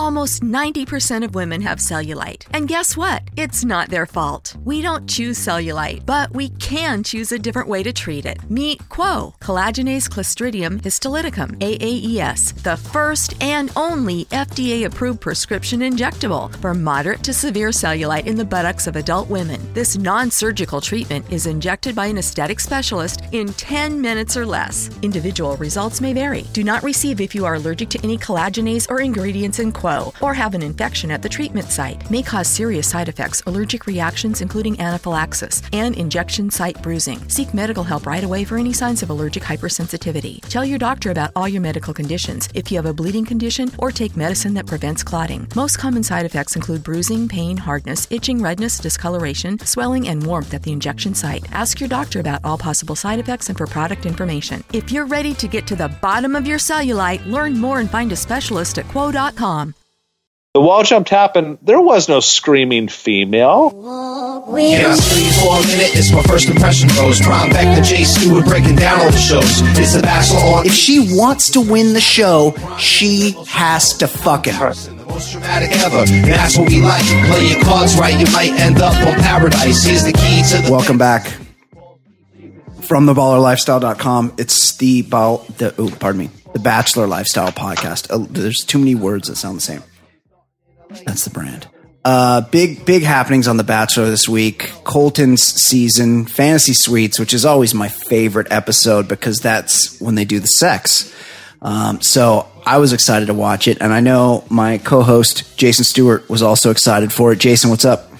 Almost 90% of women have cellulite. And guess what? It's not their fault. We don't choose cellulite, but we can choose a different way to treat it. Meet Qwo, collagenase clostridium histolyticum, AAES, the first and only FDA approved prescription injectable for moderate to severe cellulite in the buttocks of adult women. This non surgical treatment is injected by an aesthetic specialist in 10 minutes or less. Individual results may vary. Do not receive if you are allergic to any collagenase or ingredients in Qwo or have an infection at the treatment site. May cause serious side effects, allergic reactions, including anaphylaxis, and injection site bruising. Seek medical help right away for any signs of allergic hypersensitivity. Tell your doctor about all your medical conditions if you have a bleeding condition or take medicine that prevents clotting. Most common side effects include bruising, pain, hardness, itching, redness, discoloration, swelling, and warmth at the injection site. Ask your doctor about all possible side effects and for product information. If you're ready to get to the bottom of your cellulite, learn more and find a specialist at qwo.com. The wall jumped happened. There was no screaming female. Can I scream for a minute? It's my first impression goes. Prime back to Jay Stewart breaking down all the shows. It's the Bachelor on. If she wants to win the show, she has to fuck him. The most dramatic ever. And that's what we like. Play your cards right, you might end up on paradise. Here's the key to the. Welcome back from theballerlifestyle.com. It's the, ball, the oh, pardon me, the Bachelor Lifestyle podcast. Uh, there's too many words that sound the same. That's the brand. Uh, big, big happenings on The Bachelor this week. Colton's season, Fantasy Suites, which is always my favorite episode because that's when they do the sex. Um, so I was excited to watch it, and I know my co-host Jason Stewart was also excited for it. Jason, what's up?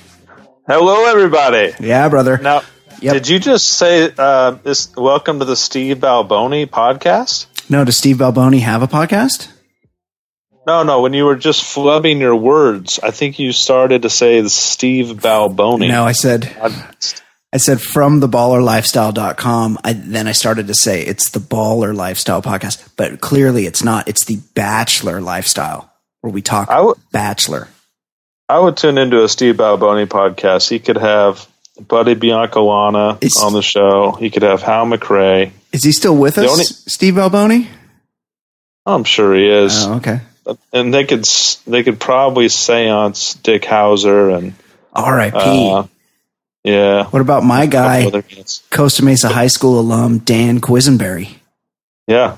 Hello, everybody. Yeah, brother. Now, Yep. did you just say uh, this? Welcome to the Steve Balboni podcast. No, does Steve Balboni have a podcast? No, no. When you were just flubbing your words, I think you started to say the Steve Balboni. No, I said. I said from theballerlifestyle.com. I, then I started to say it's the Baller Lifestyle podcast, but clearly it's not. It's the Bachelor Lifestyle where we talk I w- Bachelor. I would tune into a Steve Balboni podcast. He could have Buddy Biancalana Is- on the show. He could have Hal McRae. Is he still with The us, only- Steve Balboni? I'm sure he is. Oh, okay. And they could they could probably seance Dick Howser and R.I.P. uh, yeah. what about my guy, Costa Mesa High School alum Dan Quisenberry? Yeah.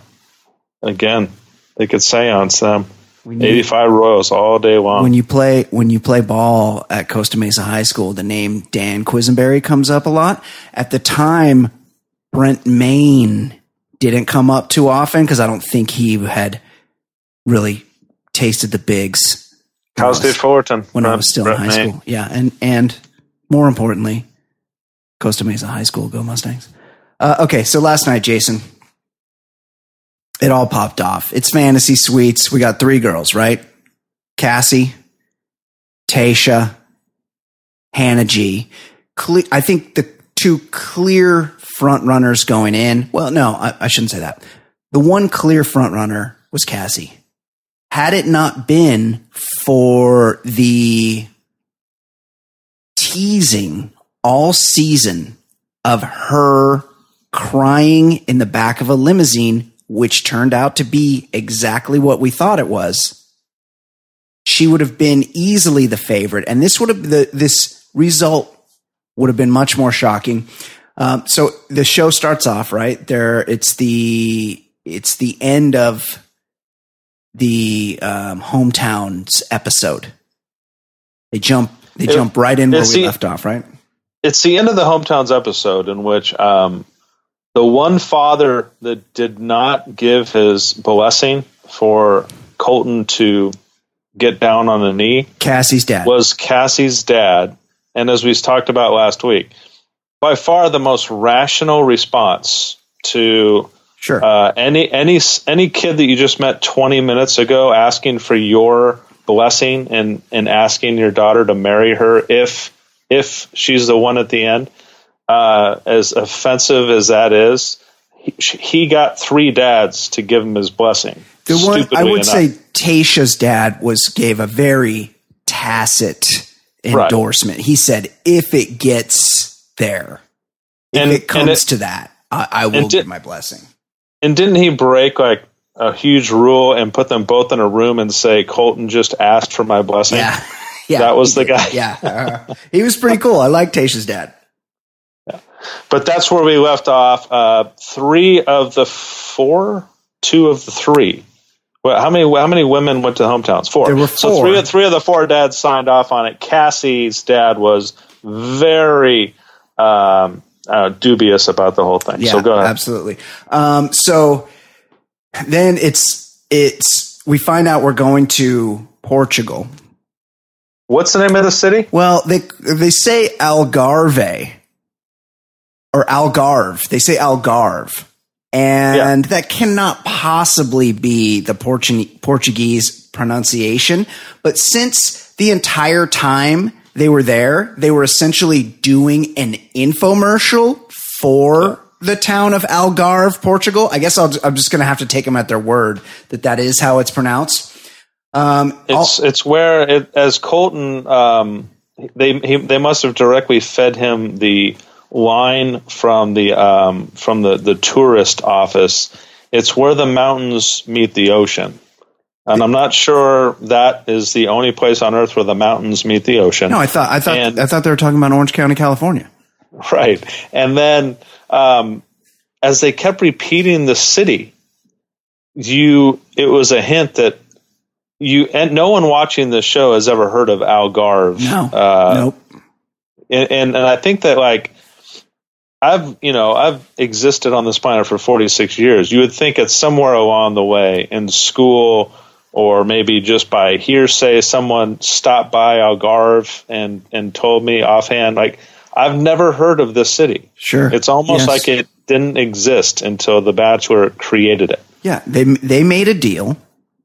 Again, they could seance them. Need- 85 Royals all day long. when you play when you play ball at Costa Mesa High School, the name Dan Quisenberry comes up a lot. At the time, Brent Mayne didn't come up too often because I don't think he had really tasted the bigs Cal State Fullerton. when I was still Brett in high May. school. Yeah, and and more importantly, Costa Mesa High School, go Mustangs. Uh, okay, so last night, Jason, it all popped off. It's fantasy suites. We got three girls, right? Cassie, Tayshia, Hannah G. Cle- I think the two clear front runners going in. Well, no, I, I shouldn't say that. The one clear front runner was Cassie. Had it not been for the teasing all season of her crying in the back of a limousine, which turned out to be exactly what we thought it was, she would have been easily the favorite. And this would have, the, this result would have been much more shocking. Um, so the show starts off, right? There, it's the, it's the end of the um, hometowns episode. They jump, they It- jump right in where we the- left off, right? It's the end of the Hometowns episode in which um, the one father that did not give his blessing for Colton to get down on a knee Cassie's dad. was Cassie's dad. And as we talked about last week, by far the most rational response to sure. uh, any any any kid that you just met 20 minutes ago asking for your blessing and and asking your daughter to marry her if if she's the one at the end uh, as offensive as that is he, he got three dads to give him his blessing the one I would enough. say Tayshia's dad was gave a very tacit Right. endorsement. He said, "If it gets there, if And- it comes it- to that, I, I will di- give my blessing." And didn't he break like a huge rule and put them both in a room and say, Colton just asked for my blessing? Yeah. yeah. That was the guy. Yeah. Uh, he was pretty cool. I like Tayshia's dad. Yeah. But that's where we left off. Uh, three of the four, two of the three. Well, how many? How many women went to hometowns? Four. There were So four. three, of- three of the four dads signed off on it. Cassie's dad was very um, uh, dubious about the whole thing. Yeah, so go ahead. absolutely. Um, so then it's it's we find out we're going to Portugal. What's the name of the city? Well, they they say Algarve or Algarve. They say Algarve. And that cannot possibly be the Portu- Portuguese pronunciation. But since the entire time they were there, they were essentially doing an infomercial for the town of Algarve, Portugal. I guess I'll, I'm just going to have to take them at their word that that is how it's pronounced. Um, It's it's where it, as Colton um, they he, they must have directly fed him the line from the um, from the the tourist office. It's where the mountains meet the ocean. And I'm not sure that is the only place on earth where the mountains meet the ocean. no, I thought I thought And- I thought they were talking about Orange County, California. Right. And then um, as they kept repeating the city, you it was a hint that you and no one watching the show has ever heard of Algarve. No, Uh, nope. and, and and I think that like I've you know I've existed on this planet for 46 years. You would think it's somewhere along the way in school or maybe just by hearsay someone stopped by Algarve and and told me offhand like I've never heard of this city. Sure, It's almost Yes. like it didn't exist until the Bachelor created it. Yeah, they they made a deal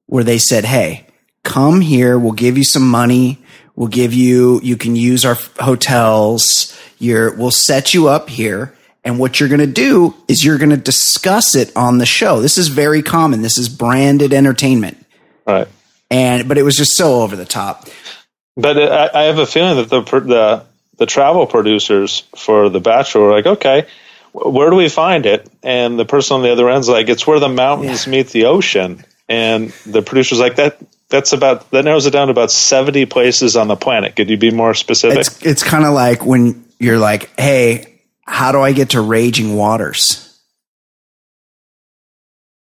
where they said, "Hey, come here. We'll give you some money. We'll give you. You can use our hotels. You're. We'll set you up here." And what you're going to do is you're going to discuss it on the show. This is very common. This is branded entertainment. Right. And but it was just so over the top. But I, I have a feeling that the the the travel producers for The Bachelor were like, okay, where do we find it? And the person on the other end's like, it's where the mountains meet the ocean. And the producer's like, that that's about that narrows it down to about seventy places on the planet. Could you be more specific? It's it's kind of like when you're like, "Hey, how do I get to Raging Waters?"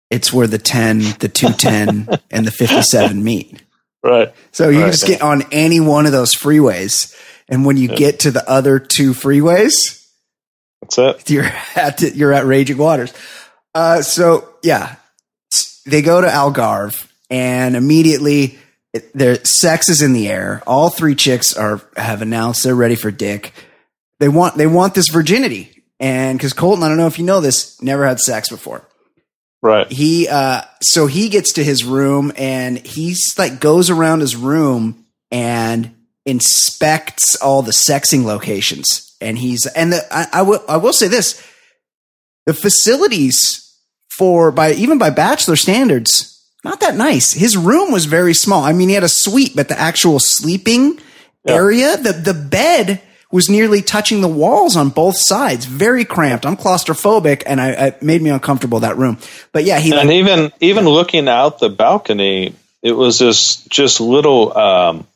It's where the 10, the 210 and the 57 meet. right. So you Right. just get on any one of those freeways and when you get to the other two freeways, That's it. you're at the, you're at Raging Waters. Uh, so yeah, they go to Algarve and immediately it, their sex is in the air. All three chicks are have announced they're ready for dick. They want they want this virginity, and because Colton, I don't know if you know this, never had sex before Right. he uh so he gets to his room and he's like goes around his room and inspects all the sexing locations. And he's and the, I, I will I will say this. The facilities for by even by bachelor standards not that nice. His room was very small. I mean he had a suite but the actual sleeping area the the bed was nearly touching the walls on both sides very cramped I'm claustrophobic and I, it made me uncomfortable that room but yeah he And like, even even looking out the balcony, it was this just little um,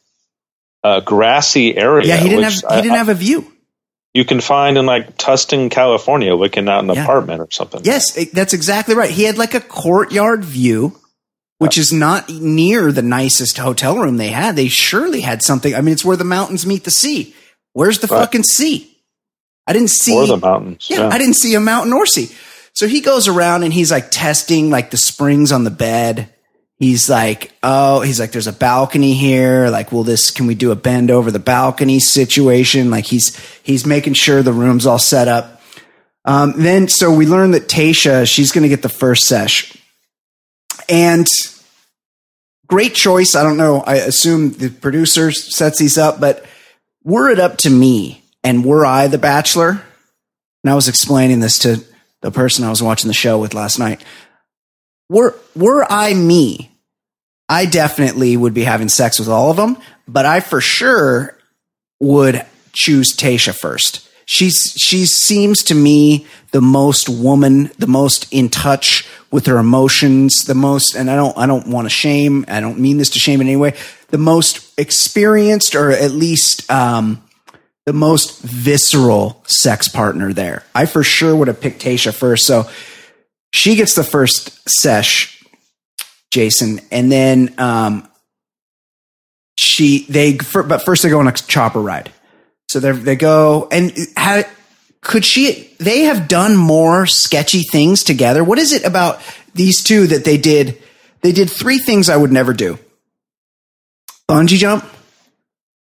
uh, grassy area. yeah he didn't have he I- didn't have a view you can find in like Tustin, California, looking out an Yeah. apartment or something. Yes, that's exactly right. He had like a courtyard view, which is not near the nicest hotel room they had. They surely had something. I mean, it's where the mountains meet the sea. Where's the Right. fucking sea? I didn't see. or the mountains. yeah, I didn't see a mountain or sea. So he goes around and he's like testing like the springs on the bed. He's like, oh, he's like, there's a balcony here. Like, will this, can we do a bend over the balcony situation? Like he's, he's making sure the room's all set up. Um, then, so we learn that Tayshia, she's going to get the first sesh. And great choice. I don't know. I assume the producer sets these up, but were it up to me and were I the bachelor, and I was explaining this to the person I was watching the show with last night. Were were I me, I definitely would be having sex with all of them, but I for sure would choose Tayshia first. She's she seems to me the most woman, the most in touch with their emotions, the most, and I don't, I don't want to shame. I don't mean this to shame in any way. The most experienced, or at least um, the most visceral sex partner there. I for sure would have picked Tayshia first. So she gets the first sesh, Jason, and then um, she they but first they go on a chopper ride. So they they go and could she they have done more sketchy things together? What is it about these two that they did they did three things i would never do? Bungee jump?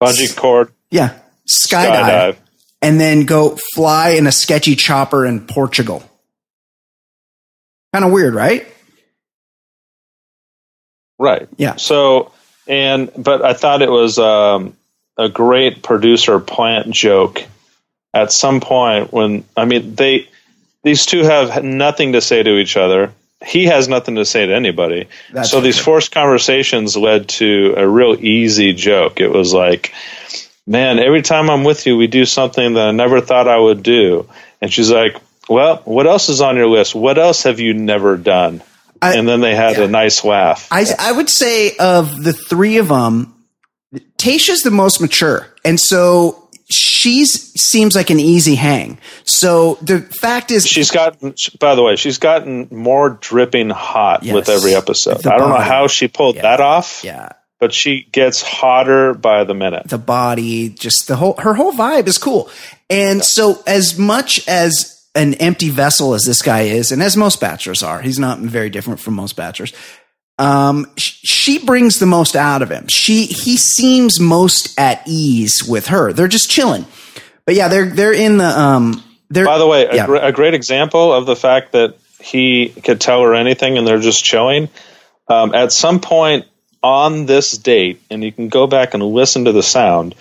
Bungee cord. yeah. Skydive, skydive. and then go fly in a sketchy chopper in portugal. Kind of weird right? Right. Yeah. So and but i thought it was um, a great producer plant joke at some point when I mean they these two have nothing to say to each other. He has nothing to say to anybody. That's so these forced conversations led to a real easy joke. It was like, man, every time I'm with you, we do something that I never thought I would do. And she's like, well, what else is on your list? What else have you never done? I, and then they had yeah. a nice laugh. I, I would say of the three of them, Tayshia's the most mature. And so she's seems like an easy hang. So the fact is, she's gotten. By the way, she's gotten more dripping hot yes, with every episode. I don't know how she pulled yeah, that off. Yeah, but she gets hotter by the minute. The body, just the whole her whole vibe is cool. And yeah. so, as much as an empty vessel as this guy is, and as most bachelors are, he's not very different from most bachelors um, she brings the most out of him. She he seems most at ease with her. They're just chilling. But yeah, they're they're in the um. They're, By the way, yeah. a, gr- a, great example of the fact that he could tell her anything and they're just chilling. Um, at some point on this date, and you can go back and listen to the sound.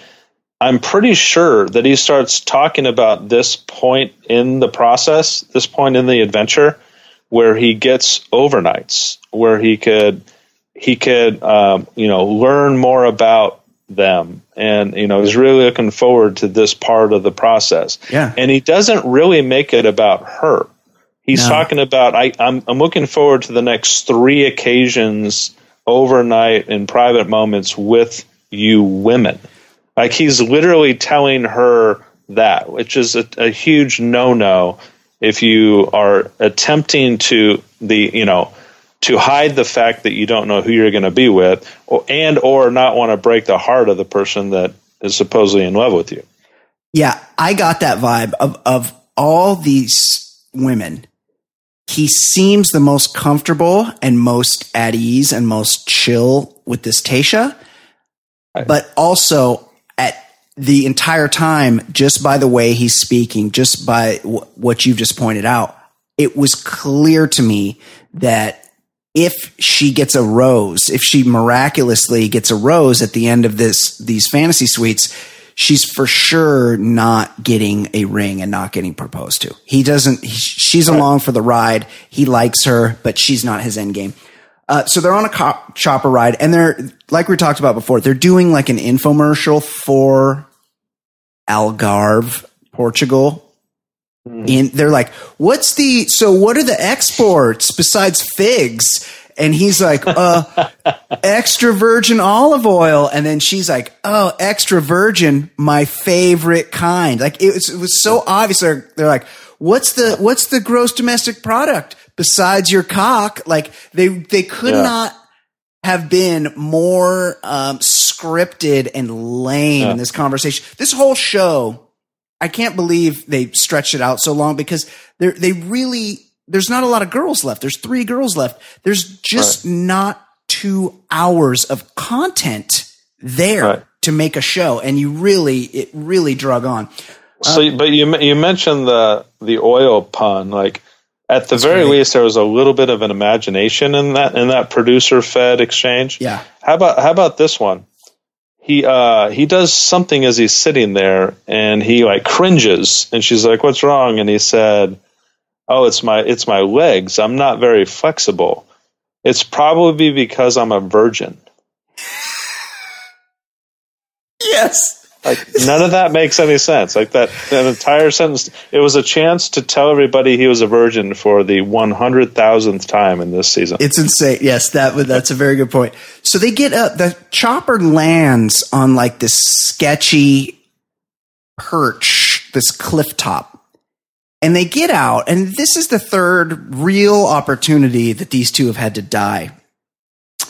I'm pretty sure that he starts talking about this point in the process, this point in the adventure, where he gets overnights, where he could he could um, you know learn more about them, and you know he's really looking forward to this part of the process. Yeah, and he doesn't really make it about her. He's no. talking about I, I'm I'm looking forward to the next three occasions overnight in private moments with you women. Like he's literally telling her that, which is a, a huge no no if you are attempting to the you know to hide the fact that you don't know who you're going to be with or, and or not want to break the heart of the person that is supposedly in love with you. Yeah i got that vibe of of all these women. He seems the most comfortable and most at ease and most chill with this tayshia but also the entire time, just by the way he's speaking, just by w- what you've just pointed out, it was clear to me that if she gets a rose, if she miraculously gets a rose at the end of this, these fantasy suites, she's for sure not getting a ring and not getting proposed to. He doesn't, he, she's along for the ride. He likes her, but she's not his end game. Uh, so they're on a cop, chopper ride and they're, like we talked about before, they're doing like an infomercial for Algarve, Portugal. Mm. And they're like, what's the, so what are the exports besides figs? And he's like, uh, extra virgin olive oil. And then she's like, oh, extra virgin, my favorite kind. Like it was, it was so obvious. They're, they're like, what's the, what's the gross domestic product besides your cock? Like they, they could yeah. not have been more um, scripted and lame yeah. in this conversation. This whole show, I can't believe they stretched it out so long because they they really there's not a lot of girls left. There's three girls left. There's just right. not two hours of content there right. to make a show, and you really it really drug on. So, uh, but you you mentioned the the oil pun, like at the That's very great. least, there was a little bit of an imagination in that in that producer fed exchange. Yeah. How about how about this one? He uh he does something as he's sitting there and he like cringes and she's like, "What's wrong?" And he said, "Oh, it's my it's my legs. I'm not very flexible. It's probably because I'm a virgin." yes. Like none of that makes any sense. Like that, that entire sentence. It was a chance to tell everybody he was a virgin for the one hundred thousandth time in this season. It's insane. Yes, that that's a very good point. So they get up. The chopper lands on like this sketchy perch, this cliff top, and they get out. And this is the third real opportunity that these two have had to die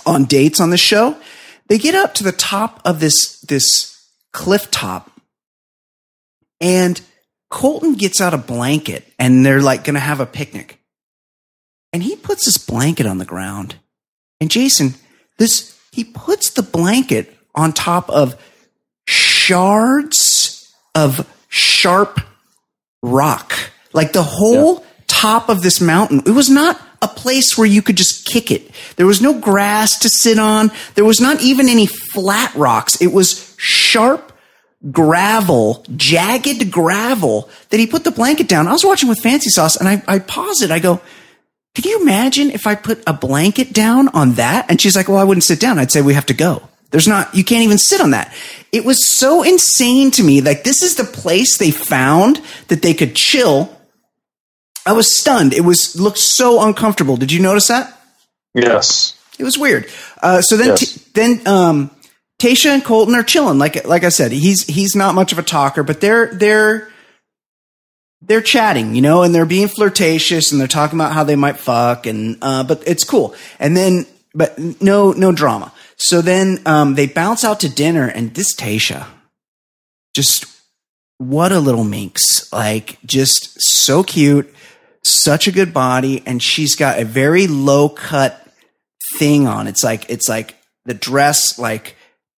on dates on the show. They get up to the top of this this cliff top and Colton gets out a blanket and they're like going to have a picnic. And he puts this blanket on the ground. And Jason, this, he puts the blanket on top of shards of sharp rock. Like the whole yeah. top of this mountain. It was not a place where you could just kick it. There was no grass to sit on. There was not even any flat rocks. It was sharp gravel, jagged gravel that he put the blanket down. I was watching with Fancy Sauce and I, I paused it. I go, can you imagine if I put a blanket down on that? And she's like, well, I wouldn't sit down. I'd say we have to go. There's not, you can't even sit on that. It was so insane to me. Like this is the place they found that they could chill. I was stunned. It was, looked so uncomfortable. Did you notice that? Yes. It was weird. Uh, so then, yes. t- then, um, Tayshia and Colton are chilling. Like like I said, he's he's not much of a talker, but they're they're they're chatting, you know, and they're being flirtatious and they're talking about how they might fuck and uh, but it's cool. And then but no no drama. So then um, they bounce out to dinner and this Tayshia just what a little minx. Like just so cute, such a good body and she's got a very low cut thing on. It's like it's like the dress like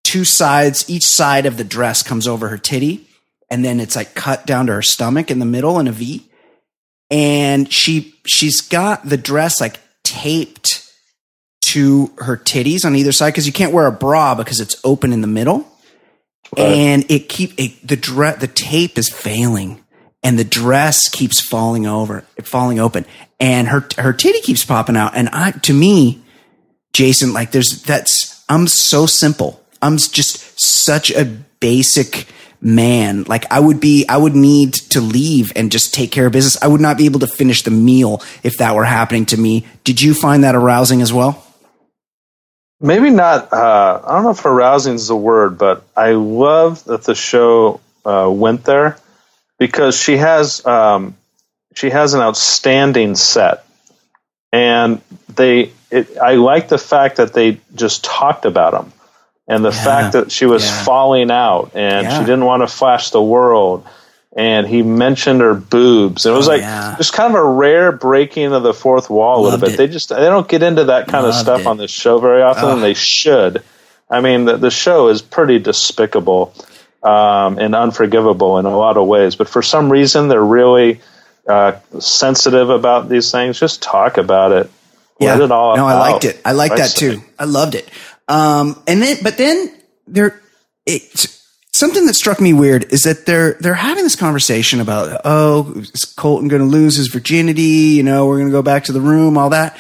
two sides, each side of the dress comes over her titty, and then it's like cut down to her stomach in the middle in a V. And she she's got the dress like taped to her titties on either side because you can't wear a bra because it's open in the middle. Right. And it keep it, the dress the tape is failing and the dress keeps falling over, falling open, and her her titty keeps popping out. And I, to me, Jason, like there's that's I'm so simple. I'm just such a basic man. Like I would be, I would need to leave and just take care of business. I would not be able to finish the meal if that were happening to me. Did you find that arousing as well? Maybe not. Uh, I don't know if arousing is the word, but I love that the show uh, went there because she has um, she has an outstanding set, and they. It, I like the fact that they just talked about them and the yeah. fact that she was yeah. falling out and yeah. she didn't want to flash the world and he mentioned her boobs and it was oh, like just kind of a rare breaking of the fourth wall a little bit it. they just they don't get into that kind Loved of stuff it. on this show very often oh. and they should i mean the, the show is pretty despicable um, and unforgivable in a lot of ways but for some reason they're really uh, sensitive about these things just talk about it yeah. Let it all no, I liked it. I liked that too. I loved it. Um, and then, but then there, it's something that struck me weird is that they're, they're having this conversation about, oh, is Colton going to lose his virginity? You know, we're going to go back to the room, all that.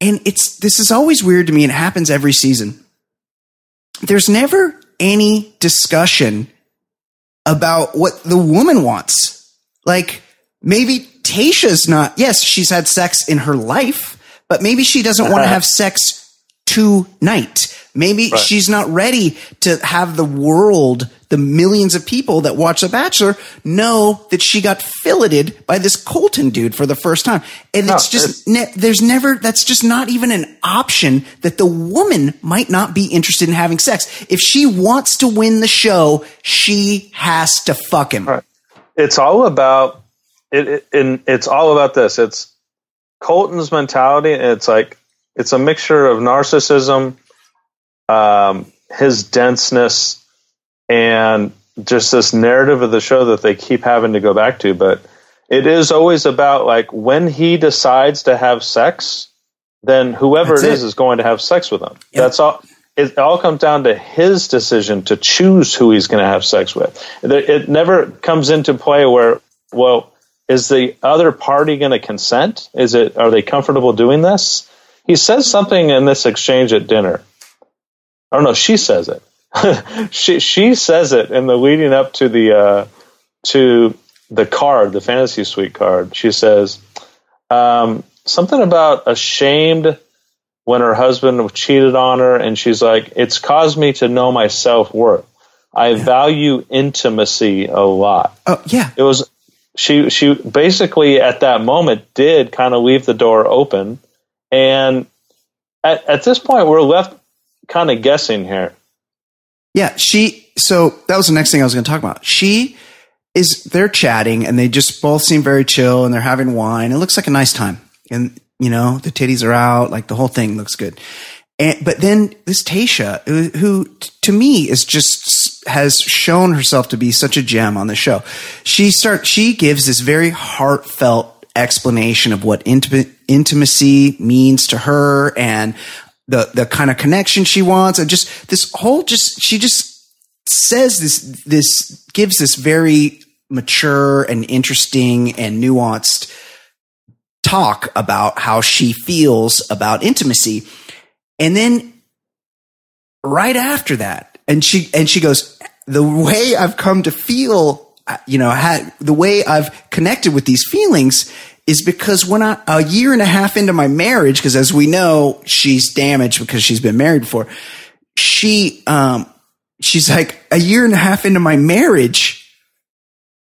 And it's, this is always weird to me and it happens every season. There's never any discussion about what the woman wants. Like maybe Tayshia's not, yes, she's had sex in her life, but maybe she doesn't want to have sex tonight. Maybe right. she's not ready to have the world, the millions of people that watch The Bachelor, know that she got filleted by this Colton dude for the first time. And no, it's just, ne- there's never, that's just not even an option that the woman might not be interested in having sex. If she wants to win the show, she has to fuck him. Right. It's all about, it, it, and it's all about this. It's Colton's mentality. And It's like, it's a mixture of narcissism, um, his denseness, and just this narrative of the show that they keep having to go back to. But it is always about like when he decides to have sex, then whoever That's it is it. is going to have sex with him. Yep. That's all. It all comes down to his decision to choose who he's going to have sex with. It never comes into play where, well, is the other party going to consent? Is it? Are they comfortable doing this? He says something in this exchange at dinner. I don't know. She says it. she she says it in the leading up to the uh, to the card, the fantasy suite card. She says um, something about ashamed when her husband cheated on her, and she's like, "It's caused me to know my self worth. I value intimacy a lot." Oh yeah, It was she she basically at that moment did kind of leave the door open, and at at this point we're left kind of guessing here. yeah. She. So that was the next thing I was going to talk about. She is. They're chatting, and they just both seem very chill, and they're having wine. It looks like a nice time, and you know the titties are out. Like the whole thing looks good. And, but then this Tayshia, who, to me is just has shown herself to be such a gem on the show. She start she gives this very heartfelt explanation of what intimate intimacy means to her and the the kind of connection she wants. And just this whole just she just says this this gives this very mature and interesting and nuanced talk about how she feels about intimacy. And then right after that, and she and she goes, the way I've come to feel, you know, had, the way I've connected with these feelings is because when I a year and a half into my marriage, because as we know, she's damaged because she's been married before. She um she's like a year and a half into my marriage.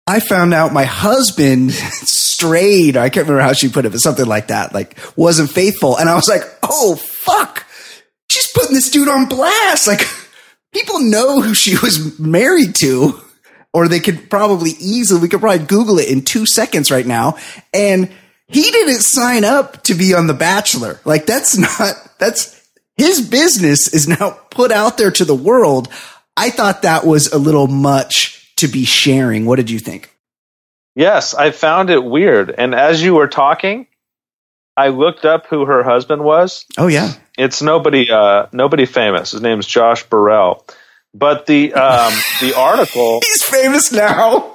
I found out my husband strayed. I can't remember how she put it, but something like that, like wasn't faithful. And I was like, oh, fuck. She's putting this dude on blast. Like people know who she was married to, or they could probably easily, we could probably Google it in two seconds right now. And he didn't sign up to be on The Bachelor. Like that's not, that's his business is now put out there to the world. I thought that was a little much to be sharing. What did you think? Yes, I found it weird. And as you were talking, I looked up who her husband was. Oh yeah. It's nobody uh, nobody famous. His name's Josh Bourelle. But the um, the article He's famous now.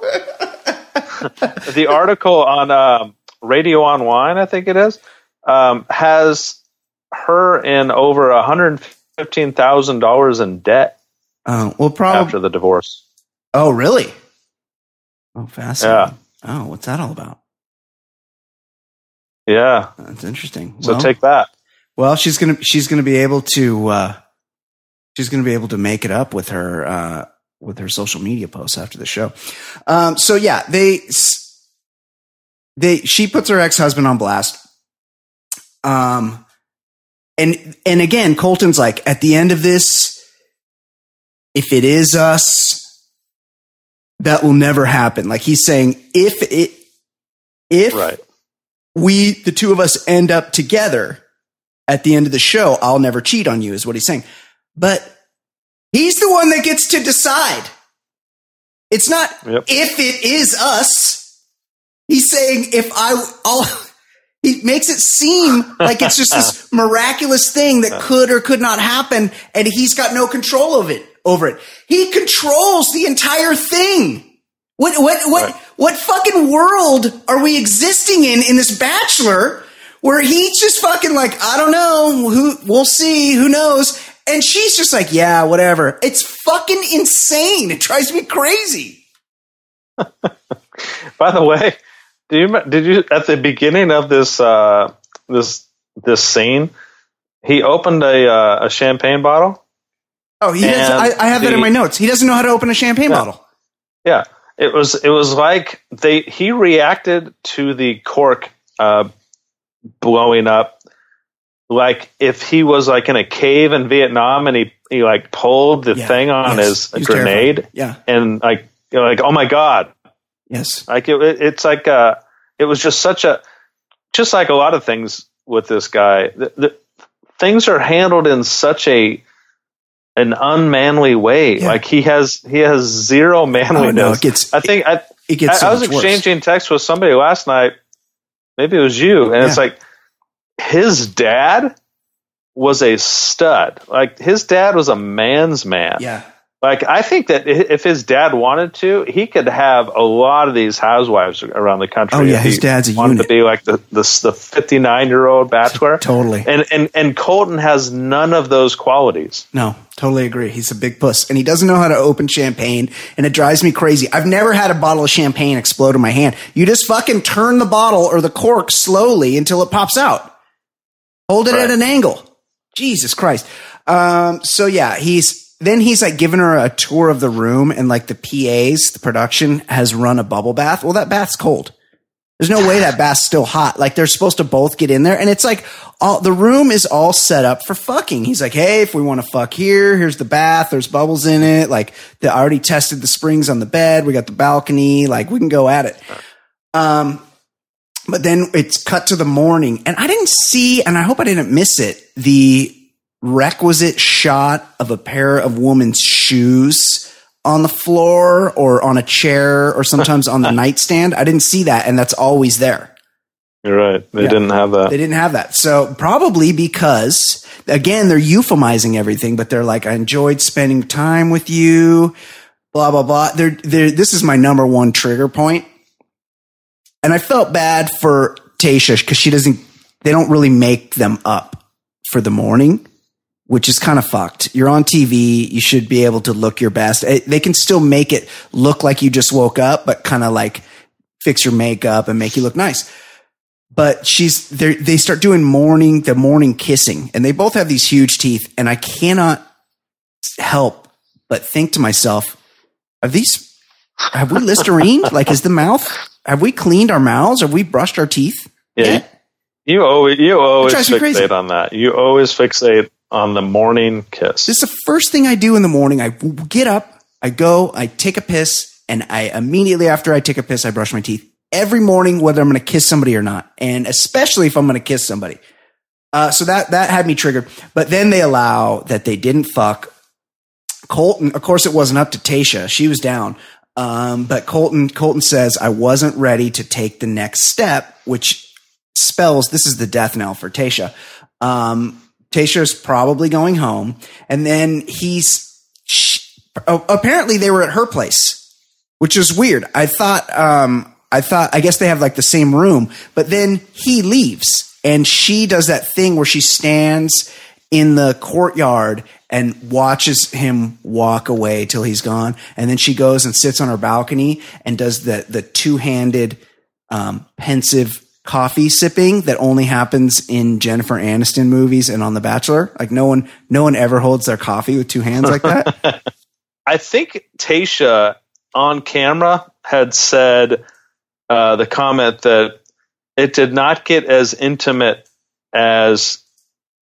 the article on um, Radar Online, I think it is, um, has her in over one hundred fifteen thousand dollars in debt Oh, well, probably. after the divorce. Oh, really? Oh, fascinating. Yeah. Oh, what's that all about? Yeah. That's interesting. So well, take that. well, she's gonna she's gonna be able to uh, she's gonna be able to make it up with her uh, with her social media posts after the show. Um, so yeah, they they she puts her ex husband on blast. Um, and and again, Colton's like at the end of this, if it is us, that will never happen. Like he's saying, if it if Right. we, the two of us, end up together at the end of the show, I'll never cheat on you, is what he's saying. But he's the one that gets to decide. It's not Yep. if it is us. He's saying if I, I'll, he makes it seem like it's just this miraculous thing that could or could not happen, and he's got no control of it over it. He controls the entire thing. What what what Right. what fucking world are we existing in in this bachelor where he's just fucking like I don't know who we'll see who knows and she's just like yeah whatever it's fucking insane it drives me crazy By the way, do you did you at the beginning of this uh, this this scene? He opened a uh, a champagne bottle. oh he has, I, I have that in my notes he doesn't know how to open a champagne Yeah. bottle Yeah, it was it was like they he reacted to the cork uh, blowing up like if he was like in a cave in Vietnam and he he like pulled the Yeah. thing on Yes. his grenade terrified. yeah and like you know, like oh my god yes like it, it- it's like uh it was just such a just like a lot of things with this guy the, the things are handled in such a an unmanly way Yeah. like he has he has zero manliness no it gets i think i it gets I, so I was worse. exchanging texts with somebody last night maybe it was you and it's like his dad was a stud like his dad was a man's man yeah Like I think that if his dad wanted to, he could have a lot of these housewives around the country. Oh, yeah, his dad's a wanted unit. to be like the the the fifty nine year old bachelor. Totally. And and and Colton has none of those qualities. No, totally agree. He's a big puss and he doesn't know how to open champagne and it drives me crazy. I've never had a bottle of champagne explode in my hand. You just fucking turn the bottle or the cork slowly until it pops out. Hold it Right. at an angle. Jesus Christ. Um, so yeah, he's then he's like giving her a tour of the room and like the PAs, the production has run a bubble bath. Well, that bath's cold. There's no way that bath's still hot. Like they're supposed to both get in there. And it's like all the room is all set up for fucking. He's like, Hey, if we want to fuck here, here's the bath. There's bubbles in it. Like they already tested the springs on the bed. We got the balcony. Like we can go at it. Um, but then it's cut to the morning and I didn't see, and I hope I didn't miss it, the requisite shot of a pair of woman's shoes on the floor or on a chair or sometimes on the nightstand. I didn't see that. And that's always there. You're right. They Yeah. didn't have that. They didn't have that. So probably because again, they're euphemizing everything, but they're like, I enjoyed spending time with you, blah, blah, blah. They're, they're, this is my number one trigger point. And I felt bad for Tayshia because she doesn't, they don't really make them up for the morning, which is kind of fucked. You're on TV. You should be able to look your best. Eh, They can still make it look like you just woke up, but kind of like fix your makeup and make you look nice but she's they they start doing morning the morning kissing and they both have these huge teeth and i cannot help but think to myself are these have we listerine like is the mouth have we cleaned our mouths have we brushed our teeth Yeah, yet? You always you always crazy. fixate on that. You always fixate on the morning kiss. This is the first thing I do in the morning. I get up, I go, I take a piss, and I immediately after I take a piss, I brush my teeth every morning, whether I'm going to kiss somebody or not, and especially if I'm going to kiss somebody. Uh, so that that had me triggered. But then they allow that they didn't fuck. Colton, of course, it wasn't up to Tayshia. She was down. Um, but Colton Colton says I wasn't ready to take the next step, which spells this is the death knell for Tayshia. Um, Tayshia's probably going home, and then he's sh- oh, apparently they were at her place, which is weird. I thought um, I thought I guess they have like the same room, but then he leaves, and she does that thing where she stands in the courtyard and watches him walk away till he's gone, and then she goes and sits on her balcony and does the the two handed um, pensive coffee sipping that only happens in Jennifer Aniston movies and on The Bachelor. Like no one, no one ever holds their coffee with two hands like that. I think Tayshia on camera had said uh, the comment that it did not get as intimate as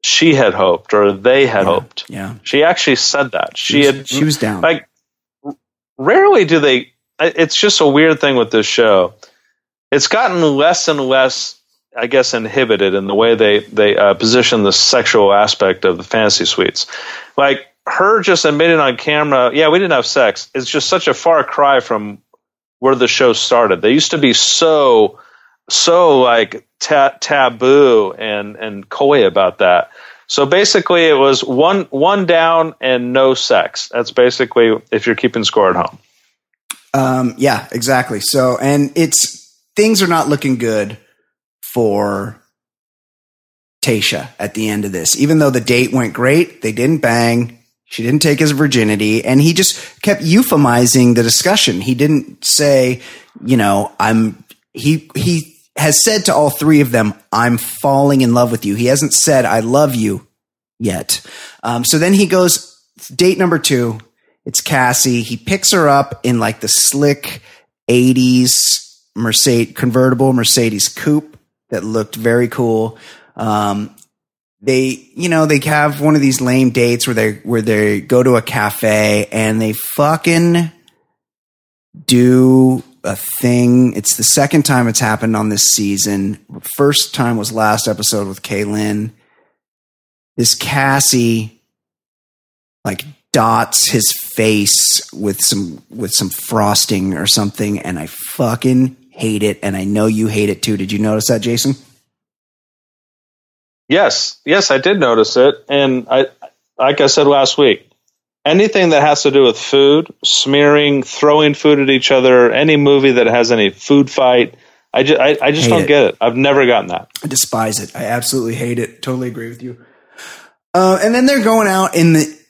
she had hoped or they had hoped. yeah, She actually said that. She, was, had she was down. like rarely do they it's just a weird thing with this show it's gotten less and less i guess inhibited in the way they they uh, position the sexual aspect of the fantasy suites like her just admitting on camera yeah we didn't have sex It's just such a far cry from where the show started they used to be so so like ta- taboo and and coy about that so basically it was one one down and no sex that's basically if you're keeping score at home Um, yeah, exactly. So, and it's things are not looking good for Tayshia at the end of this. Even though the date went great, they didn't bang. She didn't take his virginity, and he just kept euphemizing the discussion. He didn't say, you know, I'm. He he has said to all three of them, "I'm falling in love with you." He hasn't said, "I love you," yet. Um, so then he goes date number two. It's Cassie. He picks her up in like the slick 80s Mercedes convertible Mercedes coupe that looked very cool. Um, they, you know, they have one of these lame dates where they, where they go to a cafe and they fucking do a thing. It's the second time it's happened on this season. First time was last episode with Caelynn. This Cassie, like dots his face with some with some frosting or something and I fucking hate it and I know you hate it too. Did you notice that, Jason? yes yes i did notice it and i like i said last week anything that has to do with food, smearing, throwing food at each other, any movie that has any food fight, I just I, I just Hate don't it. get it. I've never gotten that. I despise it. I absolutely hate it. Totally agree with you. Uh, and then they're going out in the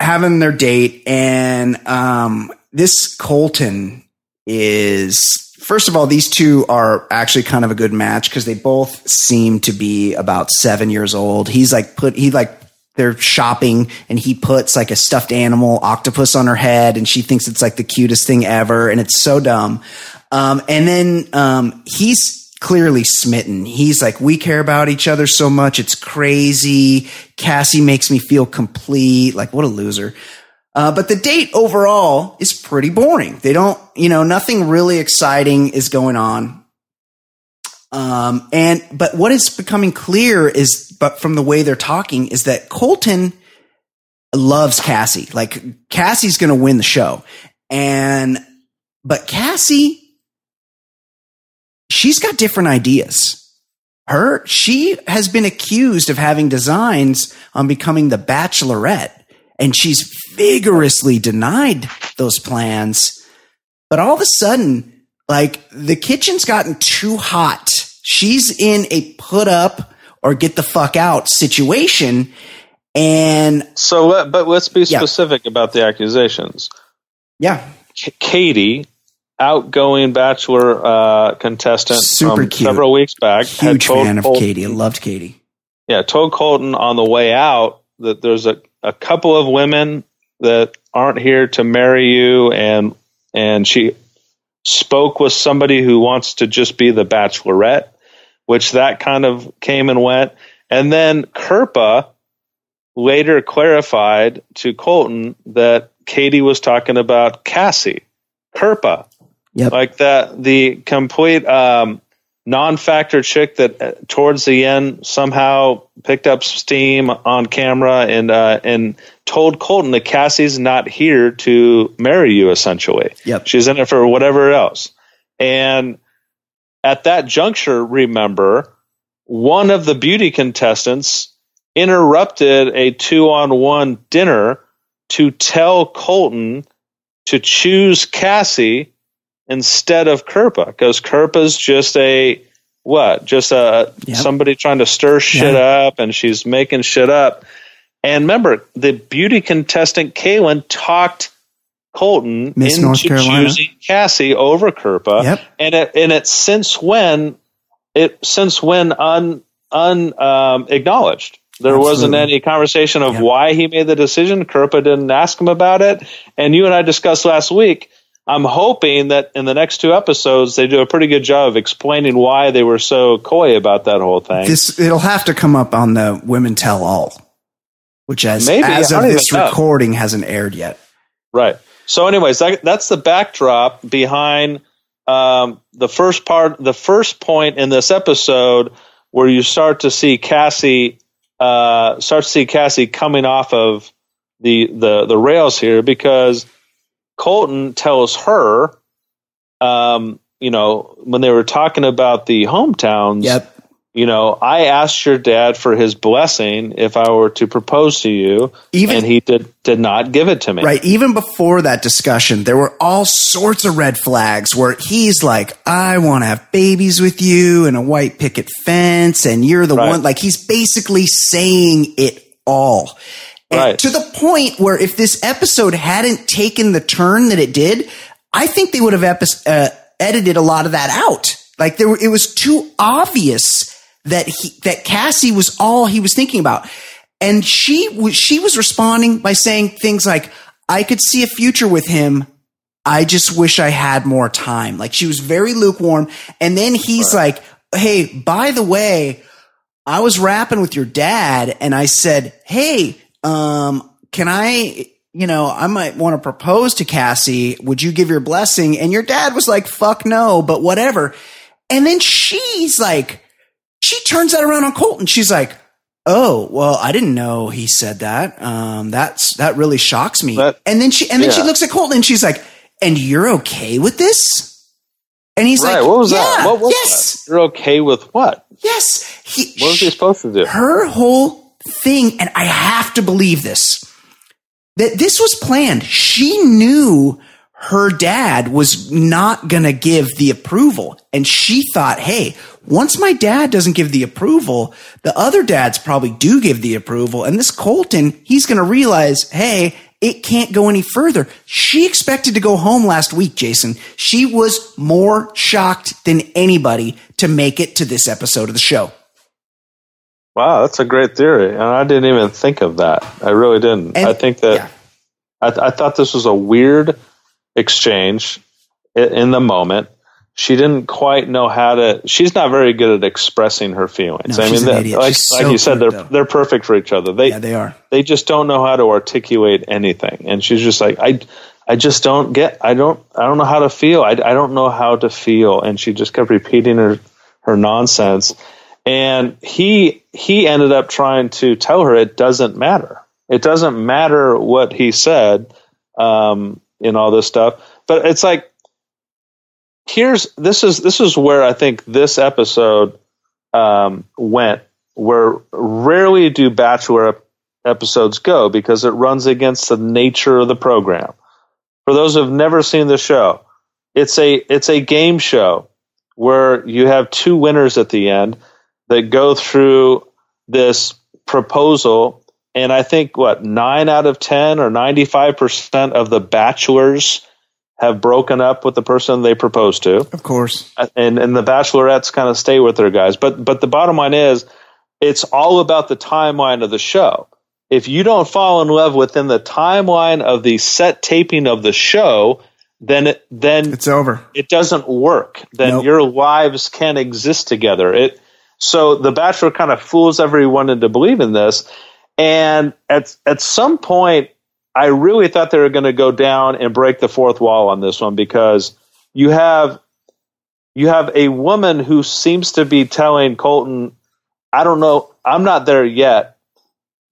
having their date, and um, this Colton is first of all, these two are actually kind of a good match because they both seem to be about seven years old. He's like put he like they're shopping and he puts like a stuffed animal octopus on her head and she thinks it's like the cutest thing ever and it's so dumb. Um, and then um, he's clearly smitten. He's like, we care about each other so much. It's crazy. Cassie makes me feel complete. Like, what a loser. Uh, but the date overall is pretty boring. They don't, you know, nothing really exciting is going on. Um, and, but what is becoming clear is, but from the way they're talking is that Colton loves Cassie. Like Cassie's going to win the show. And, but Cassie, she's got different ideas. Her, she has been accused of having designs on becoming the bachelorette and she's vigorously denied those plans. But all of a sudden, like the kitchen's gotten too hot. She's in a put up or get the fuck out situation. And So, let, but let's be Yeah. specific about the accusations. yeah, Katie, outgoing bachelor uh, contestant Super cute. several weeks back, huge fan of Colton- Katie. I loved Katie. Yeah, told Colton on the way out that there's a, a couple of women that aren't here to marry you, and and she spoke with somebody who wants to just be the bachelorette, which that kind of came and went, and then Kirpa later clarified to Colton that Katie was talking about Cassie, Kirpa, Yep. like that the complete um, non-factor chick that uh, towards the end somehow picked up steam on camera and uh, and told Colton that Cassie's not here to marry you. Essentially, Yep. she's in it for whatever else. And at that juncture, remember one of the beauty contestants interrupted a two-on-one dinner to tell Colton to choose Cassie instead of Kirpa because Kirpa's just a what? Just a Yep. somebody trying to stir shit up and she's making shit up. And remember, the beauty contestant Caelynn talked Colton Miss into choosing Cassie over Kirpa. Yep. And it and it since when it since when un un um, acknowledged. There wasn't any conversation of Yep. why he made the decision. Kirpa didn't ask him about it. And you and I discussed last week. I'm hoping that in the next two episodes they do a pretty good job of explaining why they were so coy about that whole thing. This it'll have to come up on the Women Tell All, which as Maybe, as of this even know. recording hasn't aired yet. Right. So, anyways, that, that's the backdrop behind um, the first part, the first point in this episode, where you start to see Cassie, uh, start to see Cassie coming off of the the the rails here because Colton tells her, um, you know, when they were talking about the hometowns, Yep. you know, I asked your dad for his blessing if I were to propose to you, Even- and he did did not give it to me. Right. Even before that discussion, there were all sorts of red flags where he's like, I want to have babies with you and a white picket fence, and you're the Right. one. Like he's basically saying it all. Right. to the point where if this episode hadn't taken the turn that it did, I think they would have epi- uh, edited a lot of that out. Like there, were, it was too obvious that he, that Cassie was all he was thinking about. And she was, she was responding by saying things like, I could see a future with him. I just wish I had more time. Like she was very lukewarm. And then he's like, Hey, by the way, I was rapping with your dad and I said, Hey, um, can I, you know, I might want to propose to Cassie. Would you give your blessing? And your dad was like, fuck no, but whatever. And then she's like, she turns that around on Colton. She's like, "Oh, well, I didn't know he said that. Um, that's that really shocks me." That- and then she and then she looks at Colton and she's like, "And you're okay with this?" And he's right. like, what was "Yeah, that? What was yes, that? You're okay with what? yes." He, What was he supposed to do? her whole thing, and I have to believe this. that this was planned. She knew her dad was not going to give the approval. And she thought, hey, once my dad doesn't give the approval, the other dads probably do give the approval. And this Colton, he's going to realize, hey, it can't go any further. She expected to go home last week, Jason. She was more shocked than anybody to make it to this episode of the show. Wow, that's a great theory, and I didn't even think of that. I really didn't. And- I think that yeah. I, I thought this was a weird exchange in the moment. She didn't quite know how to. She's not very good at expressing her feelings. No, I mean, an that- like, like so you said, they're though. they're perfect for each other. They Yeah, they are. they just don't know how to articulate anything and she's just like i i just don't get i don't i don't know how to feel i, I don't know how to feel and she just kept repeating her her nonsense and he he ended up trying to tell her it doesn't matter. It doesn't matter what he said um in all this stuff. But it's like here's this is this is where i think this episode um went where rarely do bachelor episodes go because it runs against the nature of the program. For those who have never seen the show, it's a it's a game show where you have two winners at the end that go through this proposal and I think what 9 out of 10 or 95% of the bachelors have broken up with the person they proposed to Of course. and and the bachelorettes kind of stay with their guys. But but the bottom line is, it's all about the timeline of the show. If you don't fall in love within the timeline of the set taping of the show, then it, then It's over. it doesn't work. Then Nope. your lives can't exist together. It so the Bachelor kind of fools everyone into believing this. And at at some point, I really thought they were going to go down and break the fourth wall on this one because you have you have a woman who seems to be telling Colton, "I don't know, I'm not there yet."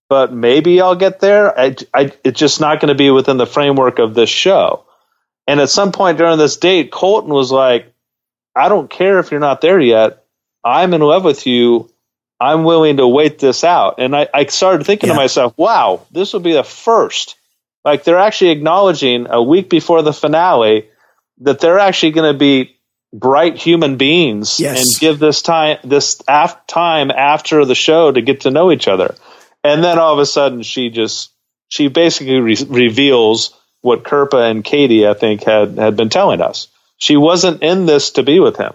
But maybe I'll get there. I, I, it's just not going to be within the framework of this show. And at some point during this date, Colton was like, I don't care if you're not there yet. I'm in love with you. I'm willing to wait this out. And I, I started thinking Yeah. to myself, wow, this will be the first. Like they're actually acknowledging a week before the finale that they're actually going to be bright human beings Yes. and give this time this af- time after the show to get to know each other. And then all of a sudden, she just she basically re- reveals what Kirpa and Katie, I think, had had been telling us. She wasn't in this to be with him.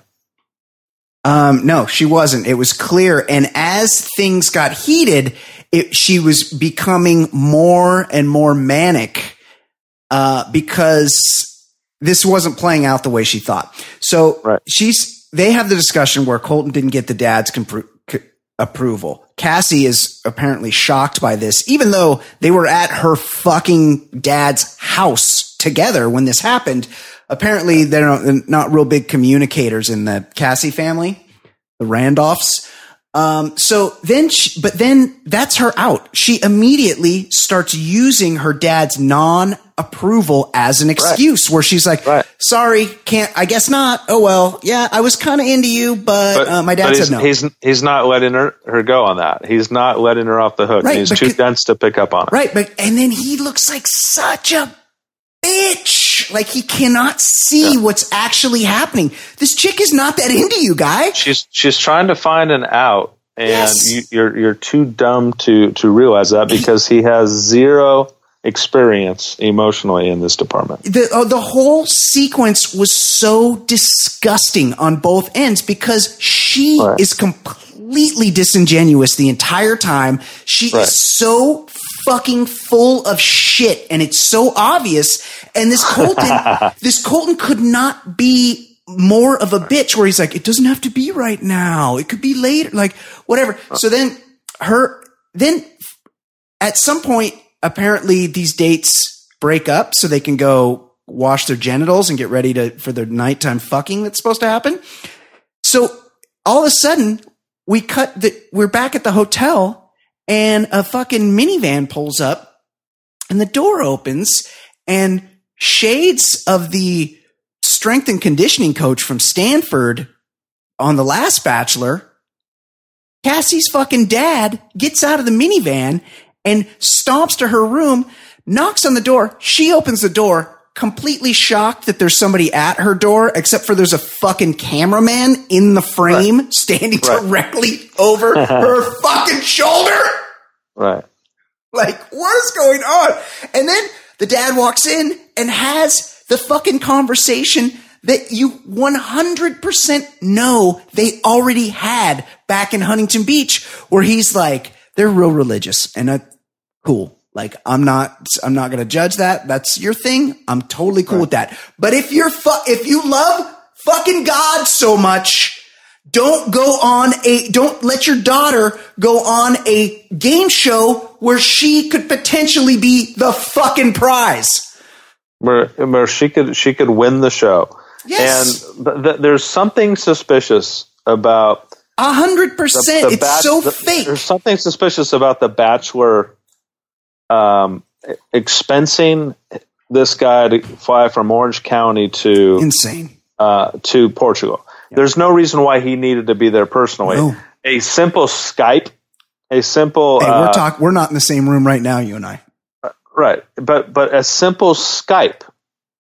Um, no, she wasn't. It was clear. And as things got heated, it, she was becoming more and more manic uh, because this wasn't playing out the way she thought. So Right. she's they have the discussion where Colton didn't get the dad's compr- c- approval. Cassie is apparently shocked by this, even though they were at her fucking dad's house together when this happened. Apparently, they're not, real big communicators in the Cassie family, the Randolphs. Um, so then, she, but then that's her out. She immediately starts using her dad's non approval as an excuse where she's like, Right. sorry, can't, I guess not. Oh, well, yeah, I was kind of into you, but, uh, my dad but said no. He's he's not letting her, her go on that. He's not letting her off the hook. Right, he's too dense to pick up on it. Right, but and then he looks like such a bitch. Like he cannot see what's actually happening. This chick is not that into you, guy. She's she's trying to find an out, and Yes. you, you're you're too dumb to to realize that because he has zero experience emotionally in this department. The uh, the whole sequence was so disgusting on both ends because she Right. is completely disingenuous the entire time. She Right. is so fucking full of shit and it's so obvious. And this Colton this Colton could not be more of a bitch where he's like it doesn't have to be right now. It could be later like whatever. So then her then at some point apparently these dates break up so they can go wash their genitals and get ready to for their nighttime fucking that's supposed to happen. So all of a sudden we cut the we're back at the hotel and a fucking minivan pulls up and the door opens and shades of the strength and conditioning coach from Stanford on the last bachelor Cassie's fucking dad gets out of the minivan and stomps to her room, knocks on the door. She opens the door, completely shocked that there's somebody at her door, except for there's a fucking cameraman in the frame standing Right. directly over her fucking shoulder. Right. Like, what is going on? And then the dad walks in and has the fucking conversation that you 100% know they already had back in Huntington Beach, where he's like, they're real religious and uh, cool. Like, I'm not, I'm not going to judge that. That's your thing. I'm totally cool with that. But if you're, fu- if you love fucking God so much, don't go on a, don't let your daughter go on a game show where she could potentially be the fucking prize. where where she could she could win the show. Yes. And th- th- there's something suspicious about A hundred percent. It's bach- so the- fake. There's something suspicious about the Bachelor um, expensing this guy to fly from Orange County to Insane. uh, to Portugal. There's no reason why he needed to be there personally. No. A simple Skype, a simple Hey, uh, we're talk. We're not in the same room right now, you and I. Right, but but a simple Skype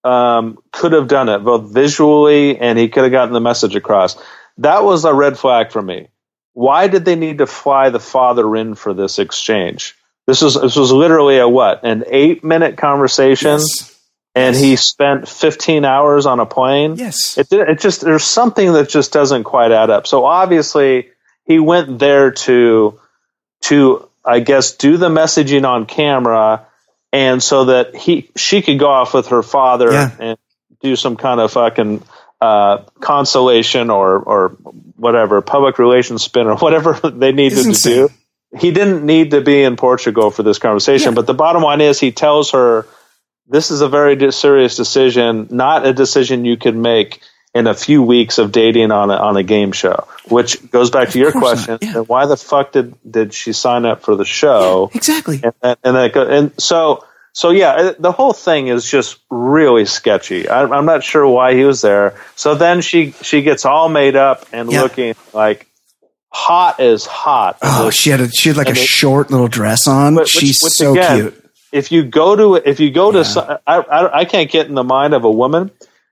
um, could have done it both visually, and he could have gotten the message across. That was a red flag for me. Why did they need to fly the father in for this exchange? This was this was literally a what an eight minute conversation, Yes. And Yes. he spent fifteen hours on a plane. Yes. It it just there's something that just doesn't quite add up. So obviously he went there to to I guess do the messaging on camera and so that he she could go off with her father Yeah. and do some kind of fucking uh, consolation or or whatever public relations spin or whatever they needed It's to do. He didn't need to be in Portugal for this conversation, Yeah. but the bottom line is he tells her this is a very serious decision, not a decision you could make in a few weeks of dating on a, on a game show. Which goes back to your question: yeah. then why the fuck did did she sign up for the show? Exactly. And that, and that go, and so so yeah, the whole thing is just really sketchy. I, I'm not sure why he was there. So then she she gets all made up and Yeah. looking like hot as hot. Oh, she had a she had like a it- short little dress on. Which- She's which so again, cute. If you go to if you go to Yeah. some, I, I I can't get in the mind of a woman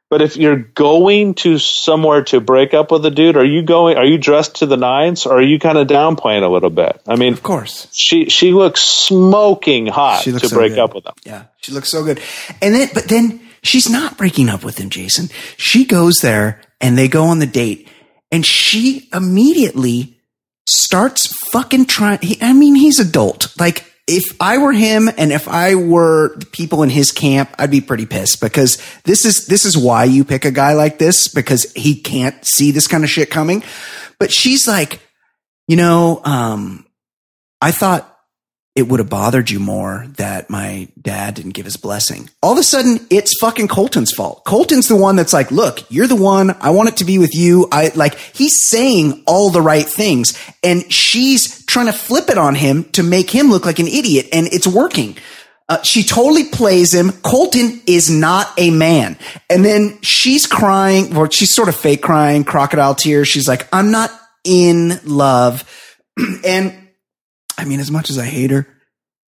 but if you're going to somewhere to break up with a dude are you going are you dressed to the nines or are you kind of downplaying a little bit i mean Of course. she she looks smoking hot She looks to so break good. up with him Yeah, she looks so good. And then, but then she's not breaking up with him, Jason. She goes there and they go on the date and she immediately starts fucking trying. He, I mean, he's adult. Like, if I were him and if I were the people in his camp, I'd be pretty pissed because this is, this is why you pick a guy like this because he can't see this kind of shit coming. But she's like, you know, um, I thought it would have bothered you more that my dad didn't give his blessing. All of a sudden, it's fucking Colton's fault. Colton's the one that's like, look, you're the one. I want it to be with you. I like, he's saying all the right things and she's trying to flip it on him to make him look like an idiot and it's working. Uh, she totally plays him. Colton is not a man. And then she's crying, or she's sort of fake crying, crocodile tears. She's like, I'm not in love. and I mean, as much as I hate her,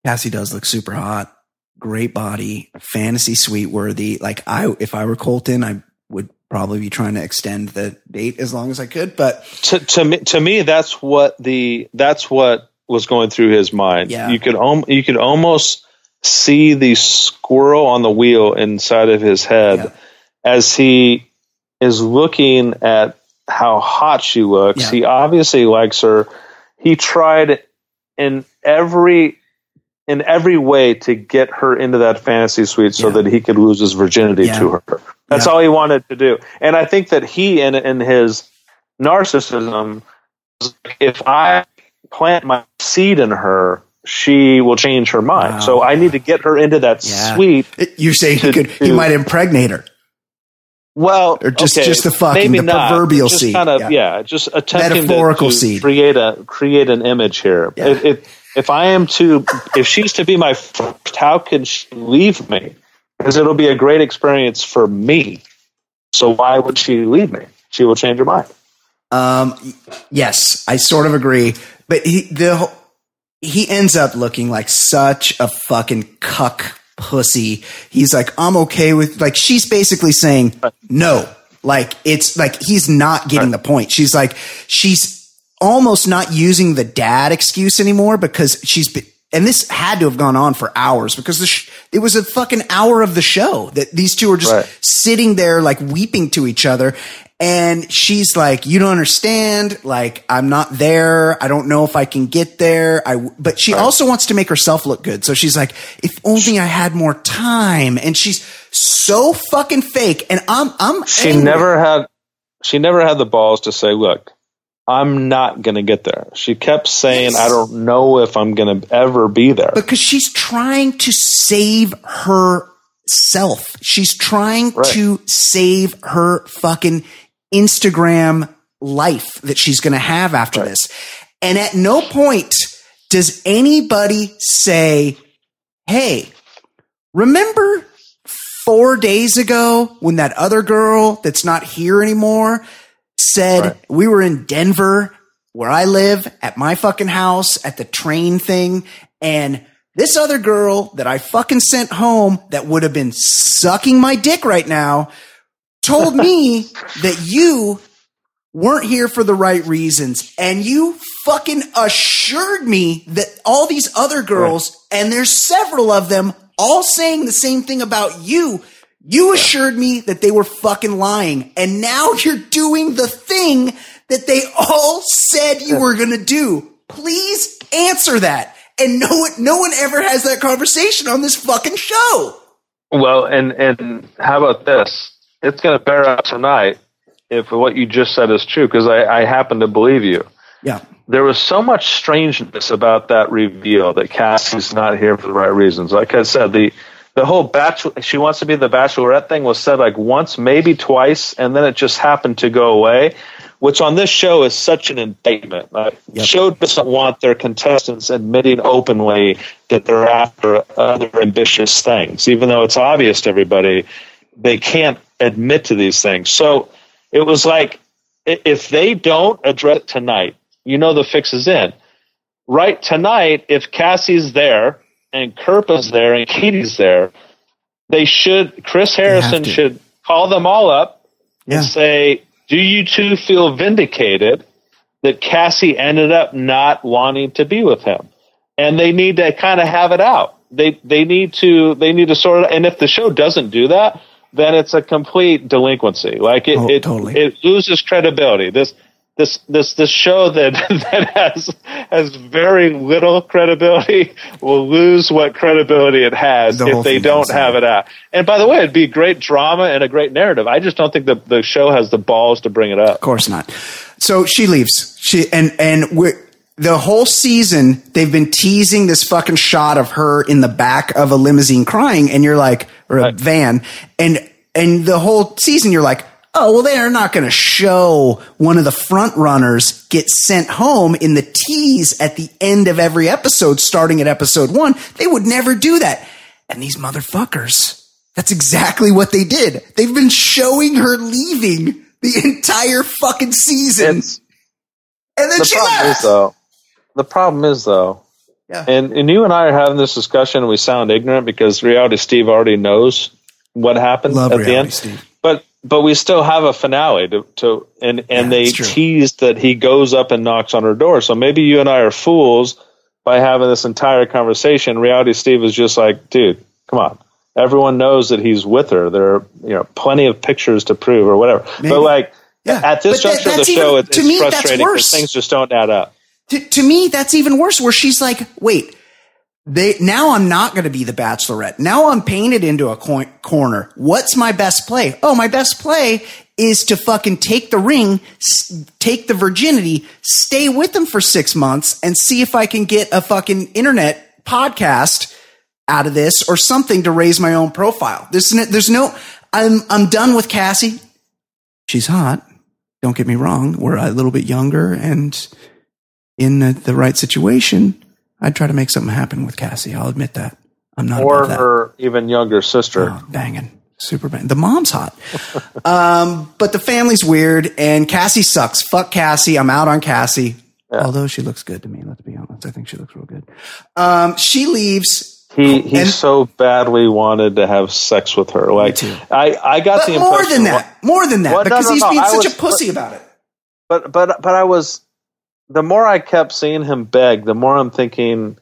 Cassie does look super hot, great body, fantasy suite worthy. Like I, if I were Colton, I would probably be trying to extend the date as long as I could. But to, to me to me that's what the that's what was going through his mind Yeah. you could om- you could almost see the squirrel on the wheel inside of his head Yeah. as he is looking at how hot she looks Yeah. he obviously likes her he tried in every in every way to get her into that fantasy suite so Yeah. that he could lose his virginity Yeah. to her that's Yeah. all he wanted to do and i think that he in in his narcissism if i plant my seed in her she will change her mind Wow. so i need to get her into that suite you're saying he To- could, he to- might impregnate her. Well Or just- okay, just the fucking- maybe the not. proverbial seed. kind of Yeah. yeah, just attempting Metaphorical to, to seed. create a create an image here Yeah. if, if if i am to if she's to be my first how can she leave me because it'll be a great experience for me so why would she leave me she will change her mind Um, yes, I sort of agree, but he the he ends up looking like such a fucking cuck pussy. He's like, I'm okay with, like, she's basically saying, no. Like, it's like, he's not getting the point. She's like, she's almost not using the dad excuse anymore because she's and this had to have gone on for hours because the sh- it was a fucking hour of the show that these two are just Right. sitting there like weeping to each other. And she's like, you don't understand. Like, I'm not there. I don't know if I can get there. I, w- but she also wants to make herself look good. So she's like, if only I had more time. And she's so fucking fake. And I'm, I'm, She angry. never had she never had the balls to say, "Look, I'm not going to get there." She kept saying, Yes. "I don't know if I'm going to ever be there." because she's trying to save herself. She's trying Right. to save her fucking Instagram life that she's going to have after Right. this. And at no point does anybody say, Hey, remember four days ago when that other girl that's not here anymore said Right. we were in Denver where I live at my fucking house at the train thing and this other girl that I fucking sent home that would have been sucking my dick right now told me that you weren't here for the right reasons and you fucking assured me that all these other girls and there's several of them all saying the same thing about you you assured me that they were fucking lying and now you're doing the thing that they all said you were going to do please answer that and no one no one ever has that conversation on this fucking show Well, and and how about this? It's going to bear out tonight if what you just said is true because I, I happen to believe you. yeah There was so much strangeness about that reveal that Cassie's not here for the right reasons. Like I said, the the whole bachelor she wants to be the bachelorette thing was said like once, maybe twice, and then it just happened to go away. Which on this show is such an indictment. Like, The Yep. show doesn't want their contestants admitting openly that they're after other ambitious things, even though it's obvious to everybody they can't admit to these things. So it was like if they don't address it tonight, you know the fix is in. Right tonight, if Cassie's there and Kirpa's there and Katie's there, they should Chris Harrison should call them all up yeah and say, Do you two feel vindicated that Cassie ended up not wanting to be with him? And they need to kind of have it out. They they need to they need to sort it and if the show doesn't do that, then it's a complete delinquency. Like it Oh, it, totally. it loses credibility. This this this this show that that has has very little credibility will lose what credibility it has The if they don't have it out. And by the way, it'd be great drama and a great narrative. I just don't think the the show has the balls to bring it up. Of course not. So she leaves. She and and we the whole season they've been teasing this fucking shot of her in the back of a limousine crying, and you're like, or a Right. van, and and the whole season you're like, oh well, they're not going to show one of the front runners get sent home in the tease at the end of every episode, starting at episode one. They would never do that, and these motherfuckers. That's exactly what they did. They've been showing her leaving the entire fucking season. It's, and then the she problem left. is though. The problem is though, Yeah. and and you and I are having this discussion, and we sound ignorant because reality Steve already knows what happened Love at the end. Steve. But we still have a finale to, to and and Yeah, they teased that he goes up and knocks on her door. So maybe you and I are fools by having this entire conversation. Reality Steve is just like, dude, come on. Everyone knows that he's with her. There are you know plenty of pictures to prove or whatever. Maybe. But like Yeah. at this But that- juncture of the show, even- it, to it's me, frustrating because things just don't add up. To, to me, that's even worse. Where she's like, "Wait, they now I'm not going to be the Bachelorette. Now I'm painted into a coin, corner. What's my best play? Oh, my best play is to fucking take the ring, s- take the virginity, stay with them for six months, and see if I can get a fucking internet podcast out of this or something to raise my own profile. There's no, there's no. I'm I'm done with Cassie. She's hot. Don't get me wrong. We're a little bit younger and in the, the right situation, I'd try to make something happen with Cassie. I'll admit that. I'm not Or that. her even younger sister. Oh, banging. Super bang. The mom's hot. um, but the family's weird and Cassie sucks. Fuck Cassie. I'm out on Cassie. Although she looks good to me, let's be honest. I think she looks real good. Um, she leaves He he And- so badly wanted to have sex with her. Like. I I got But the impression more than that, more than that, Well, no, because no, he's no, being I such was- a pussy about it. but but but I was the more I kept seeing him beg, the more I'm thinking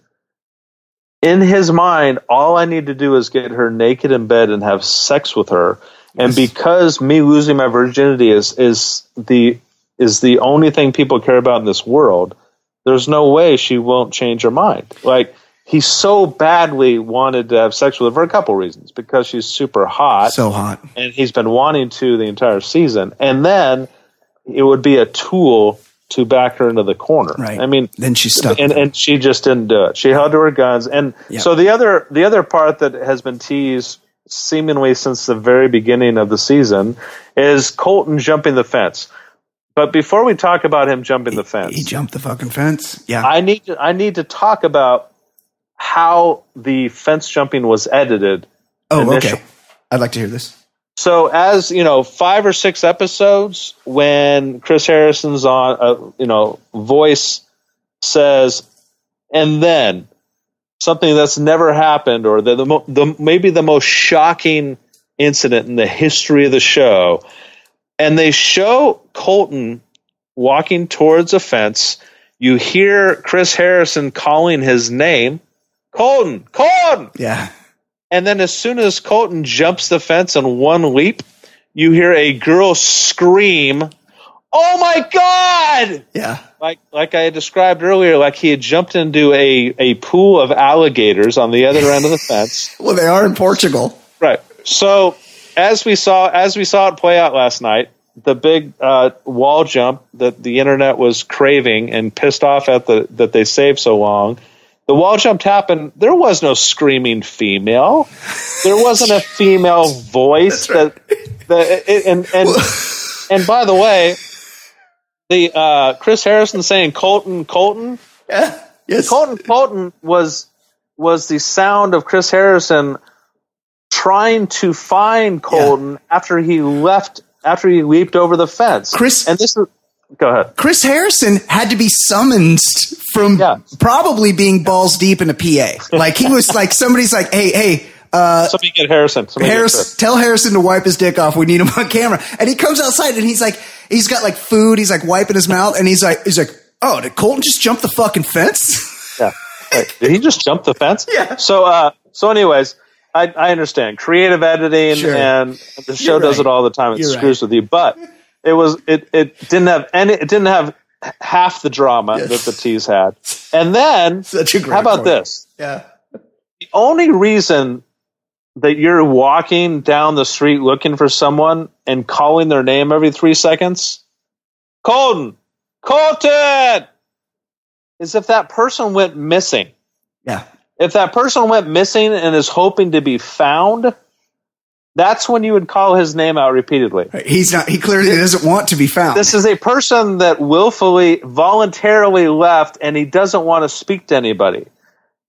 in his mind, all I need to do is get her naked in bed and have sex with her. And because me losing my virginity is is the is the only thing people care about in this world, there's no way she won't change her mind. Like he so badly wanted to have sex with her for a couple reasons. Because she's super hot So hot. and he's been wanting to the entire season. And then it would be a tool to back her into the corner. Right. I mean, Then she stuck. and and she just didn't do it. She held to her guns. And Yeah. so the other the other part that has been teased seemingly since the very beginning of the season is Colton jumping the fence. But before we talk about him jumping the fence, he jumped the fucking fence. Yeah. I need to I need to talk about how the fence jumping was edited oh, initial- okay. I'd like to hear this. So as you know, five or six episodes when Chris Harrison's on, uh, you know, voice says, and then something that's never happened, or the, the, the maybe the most shocking incident in the history of the show, and they show Colton walking towards a fence. You hear Chris Harrison calling his name, Colton, Colton. Yeah. And then as soon as Colton jumps the fence in one leap, you hear a girl scream, "Oh my god!" Yeah. Like like I described earlier, like he had jumped into a, a pool of alligators on the other end of the fence. Well, they are in Portugal. Right. So as we saw as we saw it play out last night, the big uh, wall jump that the internet was craving and pissed off at the that they saved so long. The wall jump happened. There was no screaming female. There wasn't a female voice that that it, and and and by the way, the uh, Chris Harrison saying Colton Colton Yeah. Yes. Colton Colton was was the sound of Chris Harrison trying to find Colton after he left after he leaped over the fence. Chris- and this is go ahead. Chris Harrison had to be summoned from Yeah. probably being balls deep in a PA. Like he was like somebody's like, hey, hey, uh, Somebody get Harrison. Somebody get Harris, Chris. tell Harrison to wipe his dick off. We need him on camera. And he comes outside and he's like, he's got like food. He's like wiping his mouth and he's like, he's like, oh, did Colton just jump the fucking fence? Yeah. Did he just jump the fence? Yeah. So uh so anyways, I, I understand creative editing Sure. and the show does right. it all the time. It You're screws with you, but it was it it didn't have any it didn't have half the drama Yes. that the tease had. And then Such a great how about point. this? Yeah. The only reason that you're walking down the street looking for someone and calling their name every three seconds, Colton, Colton, is if that person went missing. Yeah. If that person went missing and is hoping to be found, that's when you would call his name out repeatedly. He's not, he clearly doesn't want to be found. This is a person that willfully, voluntarily left and he doesn't want to speak to anybody.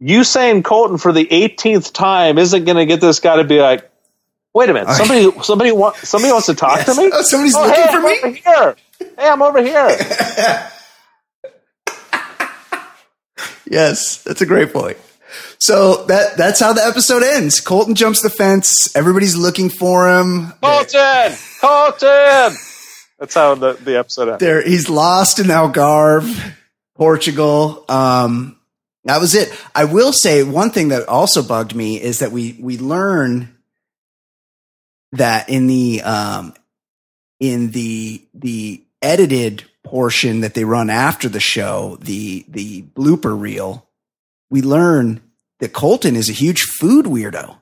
You saying Colton for the 18th time isn't going to get this guy to be like, wait a minute, somebody, somebody, want, somebody wants to talk to me? Oh, somebody's Oh, looking hey, for I'm me? over here. Hey, I'm over here. Yes, that's a great point. So that that's how the episode ends. Colton jumps the fence. Everybody's looking for him. Colton, Colton. That's how the, the episode ends. There, he's lost in Algarve, Portugal. Um, that was it. I will say one thing that also bugged me is that we we learn that in the um, in the the edited portion that they run after the show, the the blooper reel, we learn that Colton is a huge food weirdo.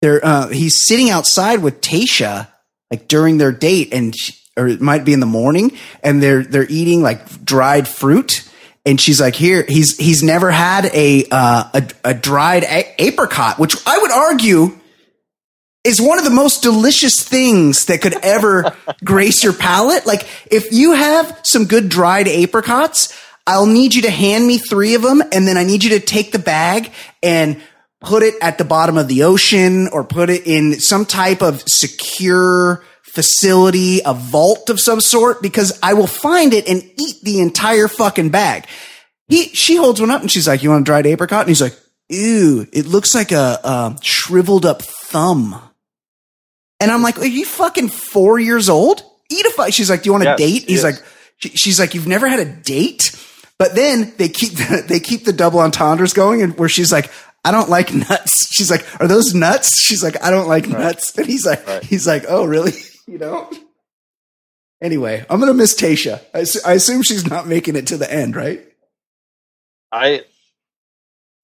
There, uh, he's sitting outside with Tayshia like during their date, and she, or it might be in the morning, and they're they're eating like dried fruit. And she's like, "Here, he's he's never had a uh, a, a dried a- apricot, which I would argue is one of the most delicious things that could ever grace your palate. Like, if you have some good dried apricots, I'll need you to hand me three of them, and then I need you to take the bag and put it at the bottom of the ocean or put it in some type of secure facility, a vault of some sort, because I will find it and eat the entire fucking bag. He, she holds one up and she's like, you want a dried apricot? And he's like, ew, it looks like a, a shriveled up thumb. And I'm like, are you fucking four years old? Eat a fuck. She's like, do you want a Yes, date? He's yes. like, she's like, you've never had a date? But then they keep the, they keep the double entendres going, and where she's like, I don't like nuts. She's like, are those nuts? She's like, I don't like nuts. And he's like, Right. he's like, oh really? You know. Anyway, I'm gonna miss Tayshia. I, assu- I assume she's not making it to the end, right? I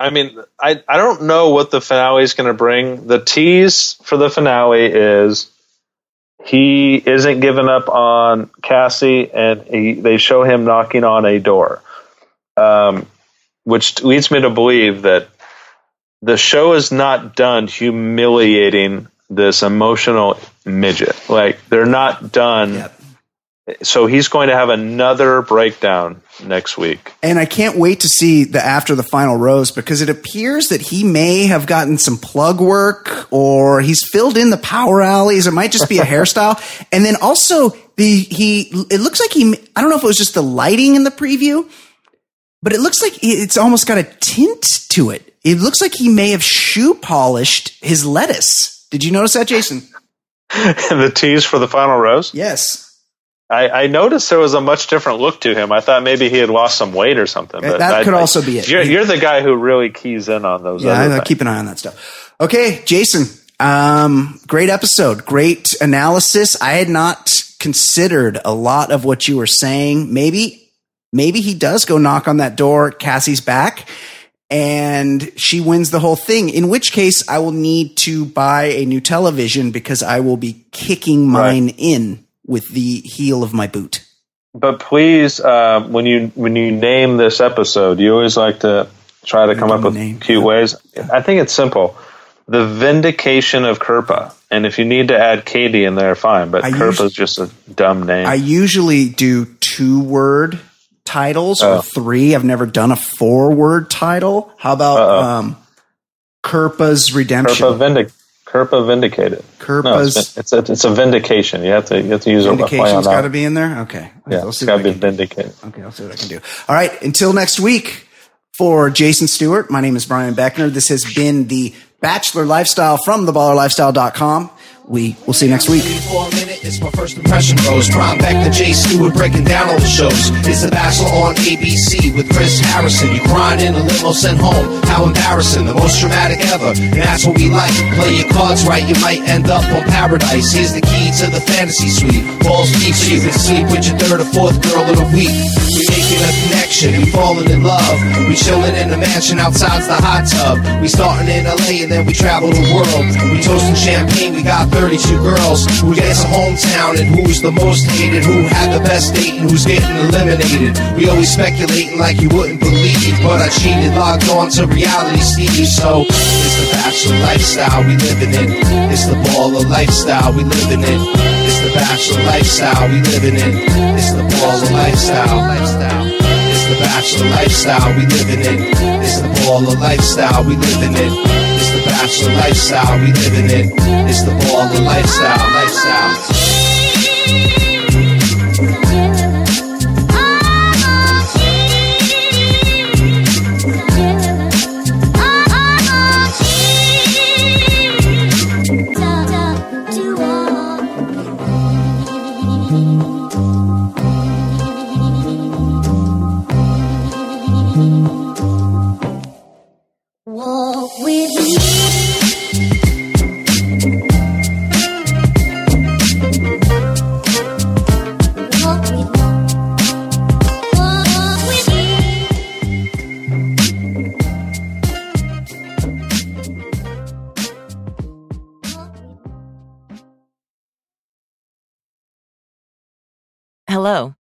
I mean, I, I don't know what the finale is going to bring. The tease for the finale is he isn't giving up on Cassie, and he, they show him knocking on a door, um, which leads me to believe that the show is not done humiliating this emotional midget. Like they're not done. Yep. So he's going to have another breakdown next week. And I can't wait to see the after the final rose because it appears that he may have gotten some plug work or he's filled in the power alleys. It might just be a hairstyle. And then also the he it looks like he I don't know if it was just the lighting in the preview, but it looks like it's almost got a tint to it. It looks like he may have shoe polished his lettuce. Did you notice that, Jason? the tease for the final rose. Yes. I, I noticed there was a much different look to him. I thought maybe he had lost some weight or something. But That I- could I- also be it. You're, you're the guy who really keys in on those. Yeah, I keep an eye on that stuff. Okay, Jason. Um, great episode, great analysis. I had not considered a lot of what you were saying. Maybe, maybe he does go knock on that door. Cassie's back, and she wins the whole thing. In which case, I will need to buy a new television because I will be kicking mine in with the heel of my boot. But please, uh, when you when you name this episode, you always like to try to come up with Name. cute ways. I think it's simple. The vindication of Kirpa, and if you need to add Katie in there, fine. But I Kirpa's us- just a dumb name. I usually do two word titles Oh. or three. I've never done a four word title. How about Uh-oh. um, Kirpa's Redemption? Kirpa vindic Kirpa vindicated. No, Kirpa's it's, it's a it's a vindication. You have to you have to use on got to be in there. Okay, yeah, I'll it's see got to be can do. vindicated. Okay, I'll see what I can do. All right, until next week. For Jason Stewart, my name is Brian Beckner. This has been the Bachelor Lifestyle from theballerlifestyle.com. We will see you next week. It's my first impression goes. Prime back to Jay Stewart breaking down all the shows. It's The on ABC with Chris Harrison. You crying in a limo sent home. How embarrassing, the most dramatic ever. And that's what we like. Play your cards right, you might end up on paradise. Here's the key to the fantasy suite. Deep so you can sleep with your third or fourth girl the week. We making a connection and falling in love. We chilling in a mansion the hot tub. We starting in LA and then we travel the world. We toasting champagne, we got 32 girls. Who gets hometown and who's the most hated? Who had the best date and who's getting eliminated? We always speculating like you wouldn't believe. But I cheated, logged on to reality Steve. So it's the bachelor lifestyle we living in. It's the baller lifestyle we living in. It's the bachelor lifestyle we living in. It's the baller lifestyle. lifestyle. The bachelor lifestyle we living in. It's the baller lifestyle we living in. The bachelor lifestyle we living in. It's the baller lifestyle. Lifestyle.